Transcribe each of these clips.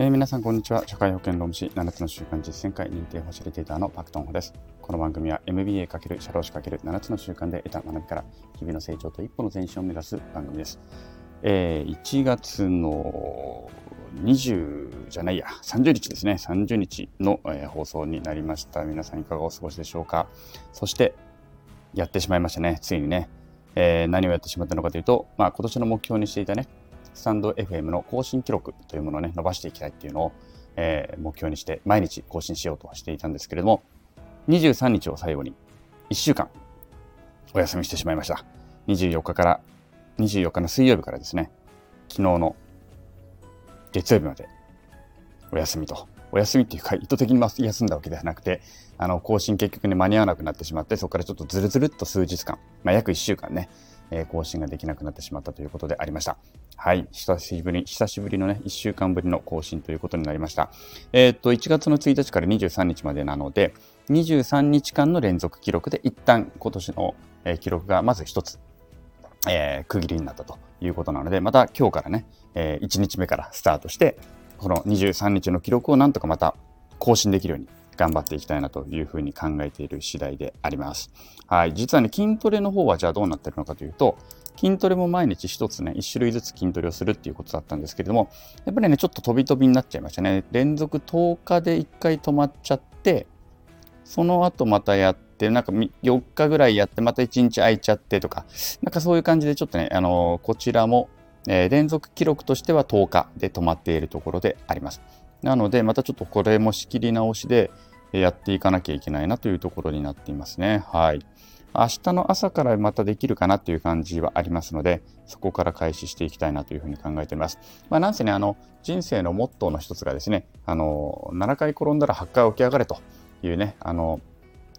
えー、皆さんこんにちは。社会保険労務士7つの習慣実践会認定ファシリテーターのパクトンホです。この番組は MBA× 社労士 ×7 つの習慣で得た学びから日々の成長と一歩の前進を目指す番組です、えー、1月の20じゃないや30日ですね。30日の、えー、放送になりました。皆さんいかがお過ごしでしょうか。そしてやってしまいましたね。ついにね、えー、何をやってしまったのかというと、まあ、今年の目標にしていたねスタンド FM の更新記録というものをね、伸ばしていきたいっていうのを、えー、目標にして毎日更新しようとしていたんですけれども、23日を最後に1週間お休みしてしまいました。24日から、24日の水曜日からですね、昨日の月曜日までお休みと。お休みっていうか意図的に休んだわけではなくて、あの、更新結局ね、間に合わなくなってしまって、そこからちょっとずるずるっと数日間、まあ、約1週間ね、え、更新ができなくなってしまったということでありました。はい。久しぶり、久しぶりのね、1週間ぶりの更新ということになりました。えー、っと、1月の1日から23日までなので、23日間の連続記録で一旦今年の、え、記録がまず一つ、えー、区切りになったということなので、また今日からね、えー、1日目からスタートして、この23日の記録をなんとかまた更新できるように頑張っていきたいなというふうに考えている次第であります。はい。実はね、筋トレの方はじゃあどうなってるのかというと、筋トレも毎日一つね、一種類ずつ筋トレをするっていうことだったんですけれども、やっぱりね、ちょっと飛び飛びになっちゃいましたね。連続10日で1回止まっちゃって、その後またやって、なんか4日ぐらいやって、また1日空いちゃってとか、なんかそういう感じでちょっとね、あのー、こちらも、えー、連続記録としては10日で止まっているところであります。なので、またちょっとこれも仕切り直しで、やっていかなきゃいけないなというところになっていますね。はい。明日の朝からまたできるかなという感じはありますので、そこから開始していきたいなというふうに考えています。まあ、なんせね、あの、人生のモットーの一つがですね、あの、7回転んだら8回起き上がれというね、あの、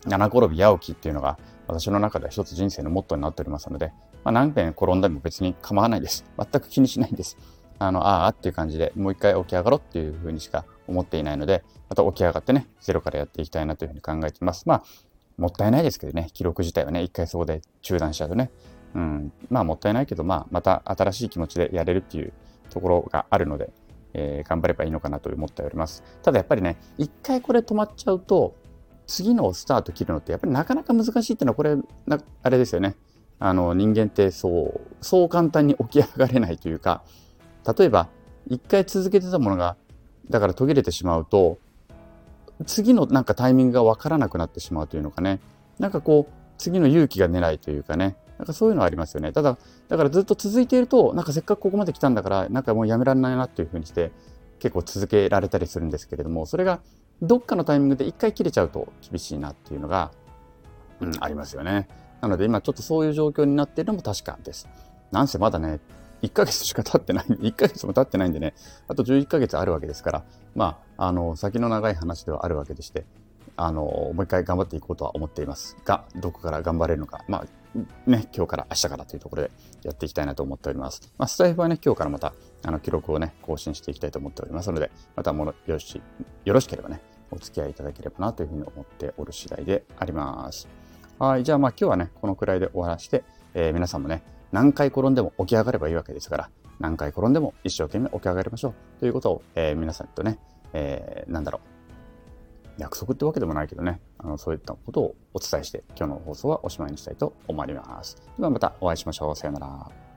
7転び八起きっていうのが、私の中では一つ人生のモットーになっておりますので、まあ、何遍転んでも別に構わないです。全く気にしないんです。あの、ああっていう感じでもう一回起き上がろうっていうふうにしか思っていないので、また起き上がってね、ゼロからやっていきたいなというふうに考えています。まあ、もったいないですけどね、記録自体はね、一回そこで中断しちゃうとね、うん、まあもったいないけど、まあまた新しい気持ちでやれるっていうところがあるので、えー、頑張ればいいのかなと思っております。ただやっぱりね、一回これ止まっちゃうと、次のスタート切るのってやっぱりなかなか難しいっていうのはこれな、あれですよね。あの人間ってそう、そう簡単に起き上がれないというか、例えば、一回続けてたものが、だから途切れてしまうと、次のなんかタイミングがわからなくなってしまうというのかね。なんかこう、次の勇気が出ないというかね。なんかそういうのはありますよね。ただ、だからずっと続いていると、なんかせっかくここまで来たんだから、なんかもうやめられないなっていうふうにして、結構続けられたりするんですけれども、それがどっかのタイミングで一回切れちゃうと厳しいなっていうのが、うん、ありますよね。なので今ちょっとそういう状況になっているのも確かです。なんせまだね、1ヶ月しか経ってない、1ヶ月も経ってないんでね、あと11ヶ月あるわけですから、まあ、あの、先の長い話ではあるわけでして、あの、もう一回頑張っていこうとは思っていますが、どこから頑張れるのか、まあ、ね、今日から明日からというところでやっていきたいなと思っております。まあ、スタイフはね、今日からまた、あの、記録をね、更新していきたいと思っておりますので、またものよし、よろしければね、お付き合いいただければなというふうに思っておる次第であります。はい、じゃあまあ今日はね、このくらいで終わらして、えー、皆さんもね、何回転んでも起き上がればいいわけですから、何回転んでも一生懸命起き上がりましょうということを、えー、皆さんとね、えー、なんだろう、約束ってわけでもないけどね、あのそういったことをお伝えして、今日の放送はおしまいにしたいと思います。ではまたお会いしましょう。さようなら。